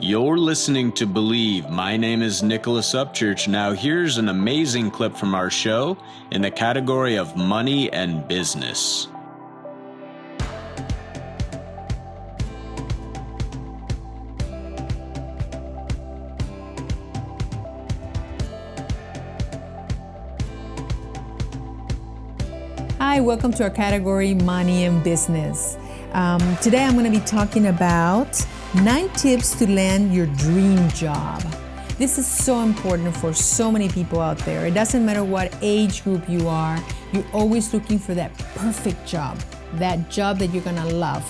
You're listening to Believe. My name is Nicholas Upchurch. Now, here's an amazing clip from our show in the category of money and business. Hi, welcome to our category Money and Business. Um, today I'm going to be talking about nine tips to land your dream job. This is so important for so many people out there. It doesn't matter what age group you are, you're always looking for that perfect job, that job that you're to love.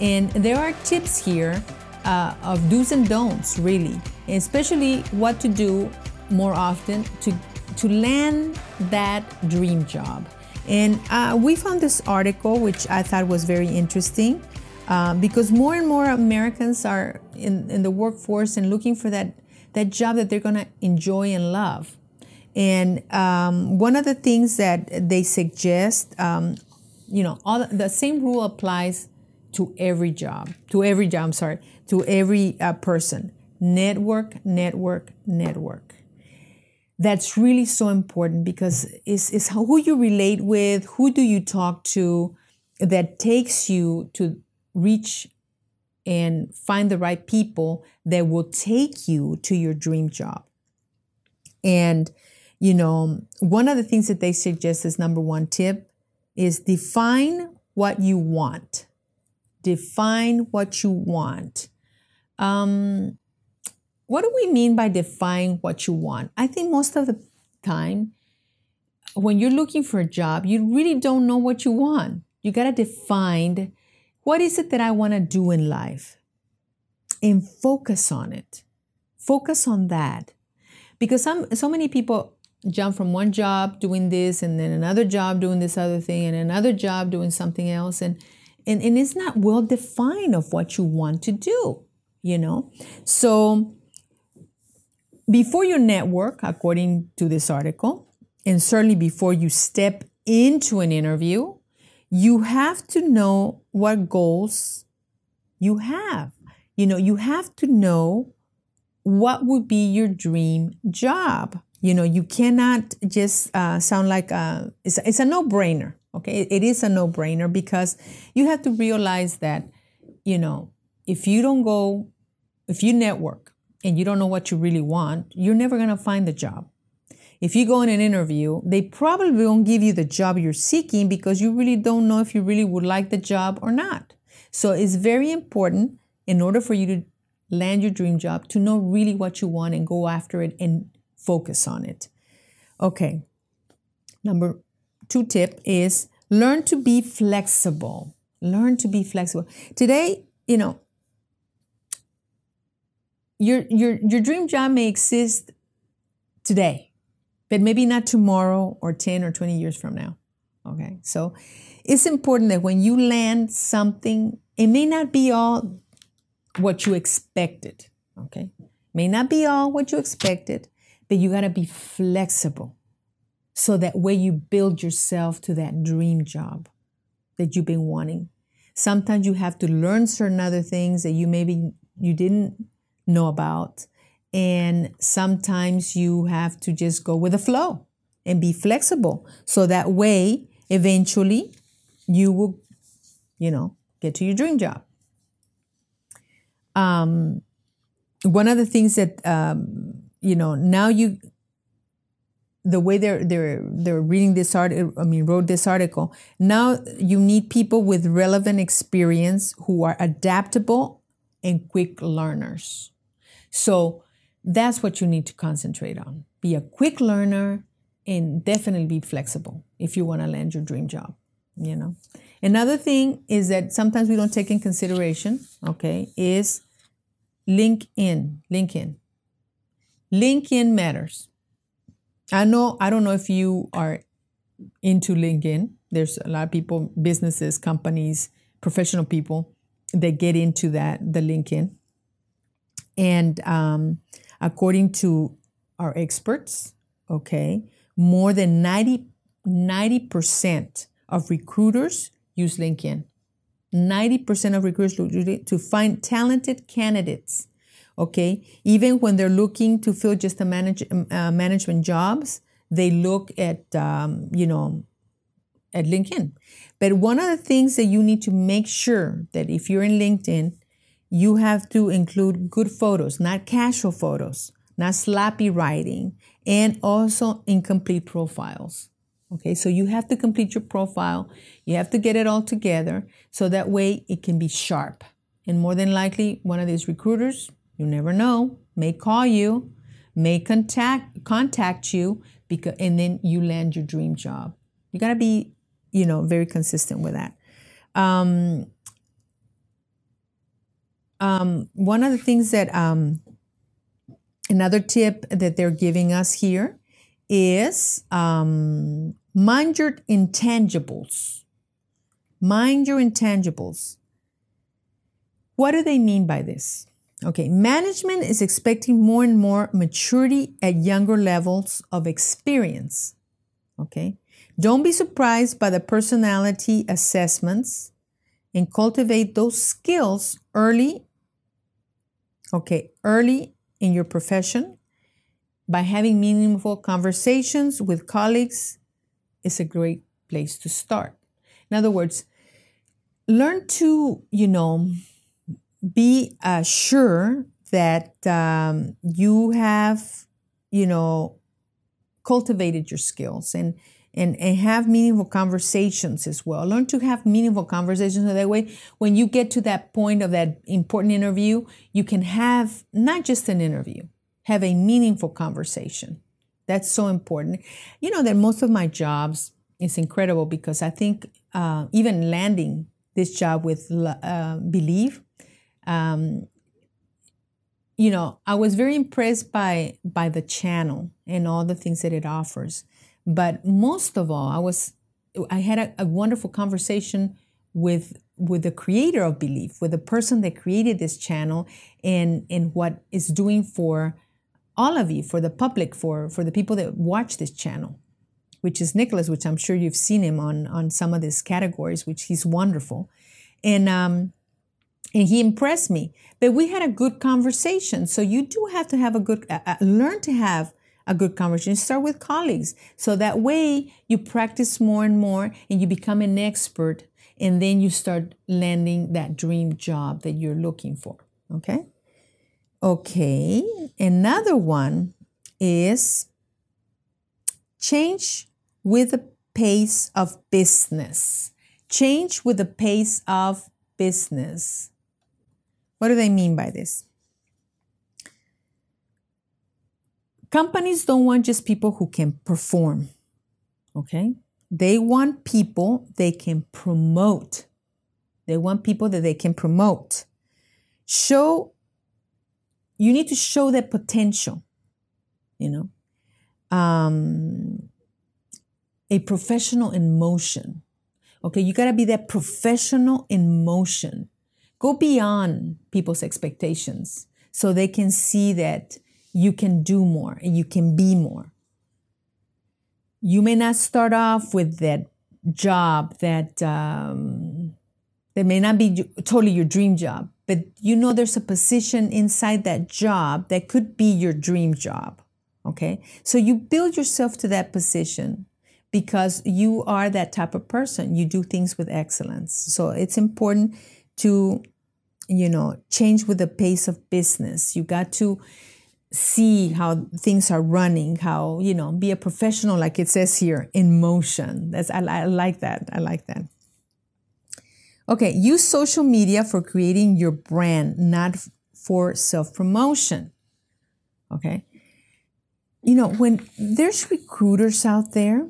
And there are tips here uh, of do's and don'ts, really, especially what to do more often to, to land that dream job. And uh, we found this article, which I thought was very interesting, uh, because more and more Americans are in, in the workforce and looking for that, that job that they're going to enjoy and love. And um, one of the things that they suggest, um, you know, all the same rule applies to every job, to every job, I'm sorry, to every uh, person. Network, network, network that's really so important because it's, it's who you relate with, who do you talk to that takes you to reach and find the right people that will take you to your dream job. And, you know, one of the things that they suggest as number one tip is define what you want. Define what you want. Um, what do we mean by define what you want? I think most of the time, when you're looking for a job, you really don't know what you want. You got to define what is it that I want to do in life and focus on it. Focus on that. Because some, so many people jump from one job doing this and then another job doing this other thing and another job doing something else. And, and, and it's not well defined of what you want to do, you know? So before you network, according to this article, and certainly before you step into an interview, you have to know what goals you have. You know, you have to know what would be your dream job. You know, you cannot just uh, sound like a, it's, a, it's a no brainer. Okay. It, it is a no brainer because you have to realize that, you know, if you don't go, if you network, and you don't know what you really want, you're never going to find the job. If you go in an interview, they probably won't give you the job you're seeking because you really don't know if you really would like the job or not. So it's very important in order for you to land your dream job to know really what you want and go after it and focus on it. Okay. Number two tip is learn to be flexible. Learn to be flexible. Today, you know, your your your dream job may exist today, but maybe not tomorrow or 10 or 20 years from now. Okay? So it's important that when you land something, it may not be all what you expected. Okay? May not be all what you expected, but you got to be flexible so that way you build yourself to that dream job that you've been wanting. Sometimes you have to learn certain other things that you maybe you didn't know about. And sometimes you have to just go with the flow and be flexible. So that way, eventually, you will, you know, get to your dream job. Um, one of the things that, um, you know, now you, the way they're they're they're reading this article, I mean, wrote this article. Now you need people with relevant experience who are adaptable and quick learners. So that's what you need to concentrate on. Be a quick learner and definitely be flexible if you want to land your dream job, you know. Another thing is that sometimes we don't take in consideration, okay, is LinkedIn. LinkedIn. LinkedIn matters. I know, I don't know if you are into LinkedIn. There's a lot of people, businesses, companies, professional people that get into that, the LinkedIn. And um, according to our experts, okay, more than 90, 90% of recruiters use LinkedIn. 90% of recruiters to find talented candidates Okay, even when they're looking to fill just the manage, uh, management jobs, they look at um, you know at LinkedIn. But one of the things that you need to make sure that if you're in LinkedIn, you have to include good photos, not casual photos, not sloppy writing, and also incomplete profiles. Okay, so you have to complete your profile. You have to get it all together so that way it can be sharp. And more than likely, one of these recruiters, you never know, may call you, may contact contact you because and then you land your dream job. You gotta be, you know, very consistent with that. Um, um, one of the things that um, another tip that they're giving us here is um, mind your intangibles. Mind your intangibles. What do they mean by this? Okay, management is expecting more and more maturity at younger levels of experience. Okay, don't be surprised by the personality assessments and cultivate those skills early. Okay, early in your profession by having meaningful conversations with colleagues is a great place to start. In other words, learn to, you know, be uh, sure that um, you have, you know, cultivated your skills and, and, and have meaningful conversations as well. Learn to have meaningful conversations so that way when you get to that point of that important interview, you can have not just an interview, have a meaningful conversation. That's so important. You know that most of my jobs is incredible because I think uh, even landing this job with uh, Believe, um, you know, I was very impressed by by the channel and all the things that it offers. But most of all, I was I had a, a wonderful conversation with with the creator of belief, with the person that created this channel, and and what it's doing for all of you, for the public, for for the people that watch this channel, which is Nicholas, which I'm sure you've seen him on on some of these categories, which he's wonderful, and um, and he impressed me. But we had a good conversation. So you do have to have a good, uh, uh, learn to have a good conversation. Start with colleagues. So that way you practice more and more and you become an expert. And then you start landing that dream job that you're looking for. Okay. Okay. Another one is change with the pace of business. Change with the pace of business. What do they mean by this? Companies don't want just people who can perform, okay? They want people they can promote. They want people that they can promote. Show, you need to show that potential, you know? Um, a professional in motion. Okay, you gotta be that professional in motion. Go beyond people's expectations so they can see that you can do more and you can be more. You may not start off with that job that um, that may not be totally your dream job, but you know there's a position inside that job that could be your dream job. Okay, so you build yourself to that position because you are that type of person. You do things with excellence. So it's important to you know, change with the pace of business. You got to see how things are running, how, you know, be a professional, like it says here, in motion. That's, I, I like that. I like that. Okay, use social media for creating your brand, not for self promotion. Okay. You know, when there's recruiters out there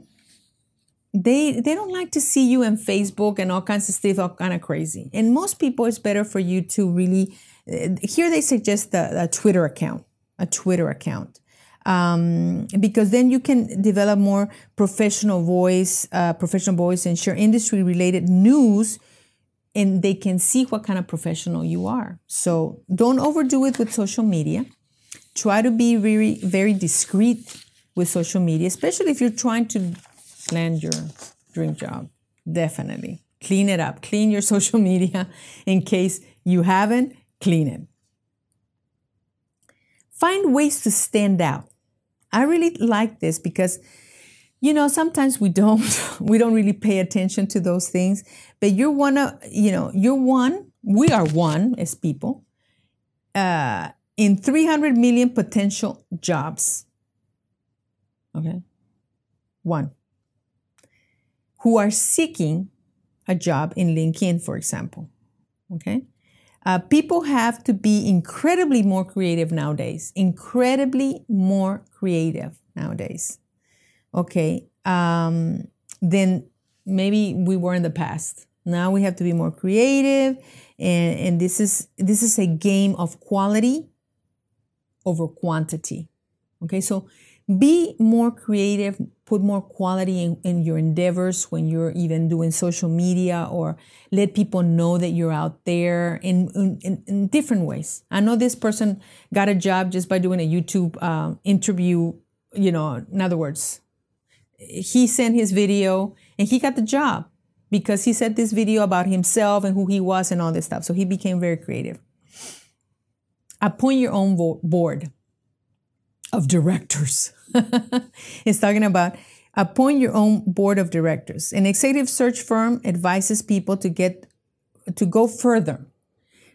they they don't like to see you in Facebook and all kinds of stuff, all kind of crazy. And most people, it's better for you to really. Uh, here they suggest a, a Twitter account, a Twitter account, um, because then you can develop more professional voice, uh, professional voice, and share industry related news, and they can see what kind of professional you are. So don't overdo it with social media. Try to be very very discreet with social media, especially if you're trying to land your dream job. Definitely. Clean it up. Clean your social media in case you haven't, clean it. Find ways to stand out. I really like this because you know sometimes we don't we don't really pay attention to those things but you're one of you know you're one we are one as people uh, in 300 million potential jobs. Okay? One. Who are seeking a job in linkedin for example. Okay uh, people have to be incredibly more creative nowadays. Incredibly more creative nowadays. Okay um, than maybe we were in the past. Now we have to be more creative and, and this is this is a game of quality over quantity. Okay so be more creative put more quality in, in, your endeavors when you're even doing social media or let people know that you're out there in, in, in different ways i know this person got a job just by doing a youtube uh, interview you know in other words he sent his video and he got the job because he said this video about himself and who he was and all this stuff. So he became very creative. Appoint your own board of directors. it's talking about appoint your own board of directors. An executive search firm advises people to get to go further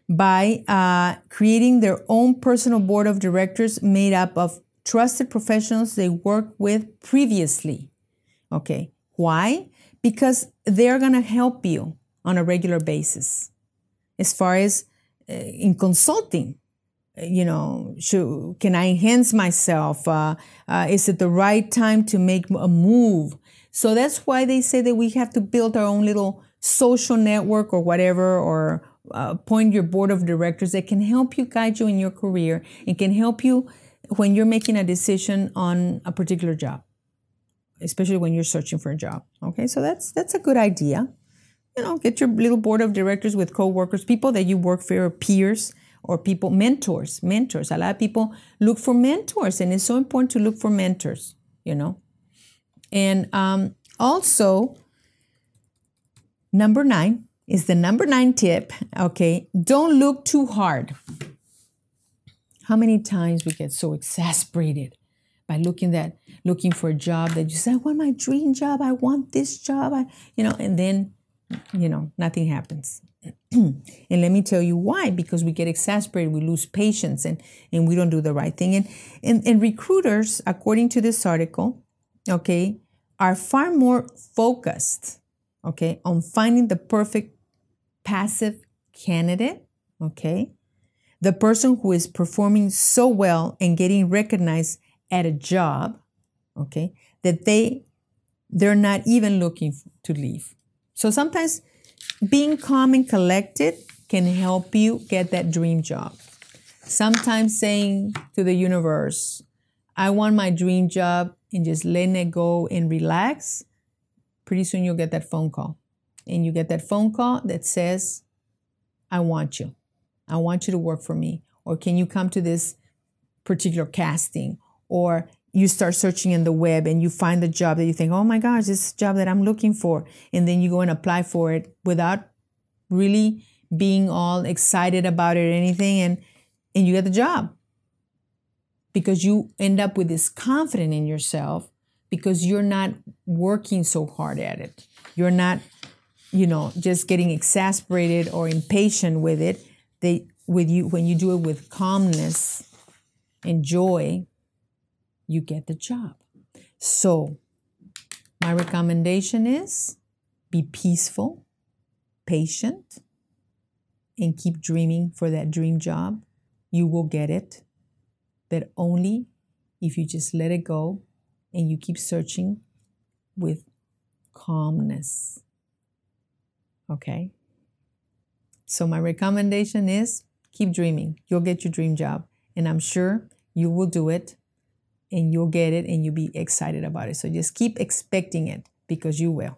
by uh, creating their own personal board of directors made up of trusted professionals they worked with previously. Okay, why? Because they're to help you on a regular basis. As far as uh, in consulting, you know, should, can I enhance myself? Uh, uh, is it the right time to make a move? So that's why they say that we have to build our own little social network or whatever, or uh, appoint your board of directors that can help you guide you in your career and can help you when you're making a decision on a particular job especially when you're searching for a job. Okay, so that's that's a good idea. You know, get your little board of directors with coworkers, people that you work for, or peers, or people, mentors, mentors. A lot of people look for mentors, and it's so important to look for mentors. You know, and um, also number nine is the number nine tip. Okay, don't look too hard. How many times we get so exasperated by looking that looking for a job that you say, I want my dream job, I want this job, I, you know, and then, you know, nothing happens. and let me tell you why, because we get exasperated, we lose patience and, and we don't do the right thing. And, and, and recruiters, according to this article, okay, are far more focused, okay, on finding the perfect passive candidate, okay, the person who is performing so well and getting recognized at a job, okay, that they they're not even looking to leave. So sometimes being calm and collected can help you get that dream job. Sometimes saying to the universe, I want my dream job and just letting it go and relax, pretty soon you'll get that phone call. And you get that phone call that says, I want you. I want you to work for me. Or can you come to this particular casting? or you start searching in the web and you find the job that you think, oh my gosh, this is job that I'm looking for. And then you go and apply for it without really being all excited about it or anything. And, and you get the job because you end up with this confidence in yourself because you're not working so hard at it. You're not, you know, just getting exasperated or impatient with it. They, with you, when you do it with calmness and joy, you get the job. So, my recommendation is be peaceful, patient, and keep dreaming for that dream job. You will get it, but only if you just let it go and you keep searching with calmness. Okay? So, my recommendation is keep dreaming. You'll get your dream job, and I'm sure you will do it and you'll get it and you'll be excited about it. So just keep expecting it because you will.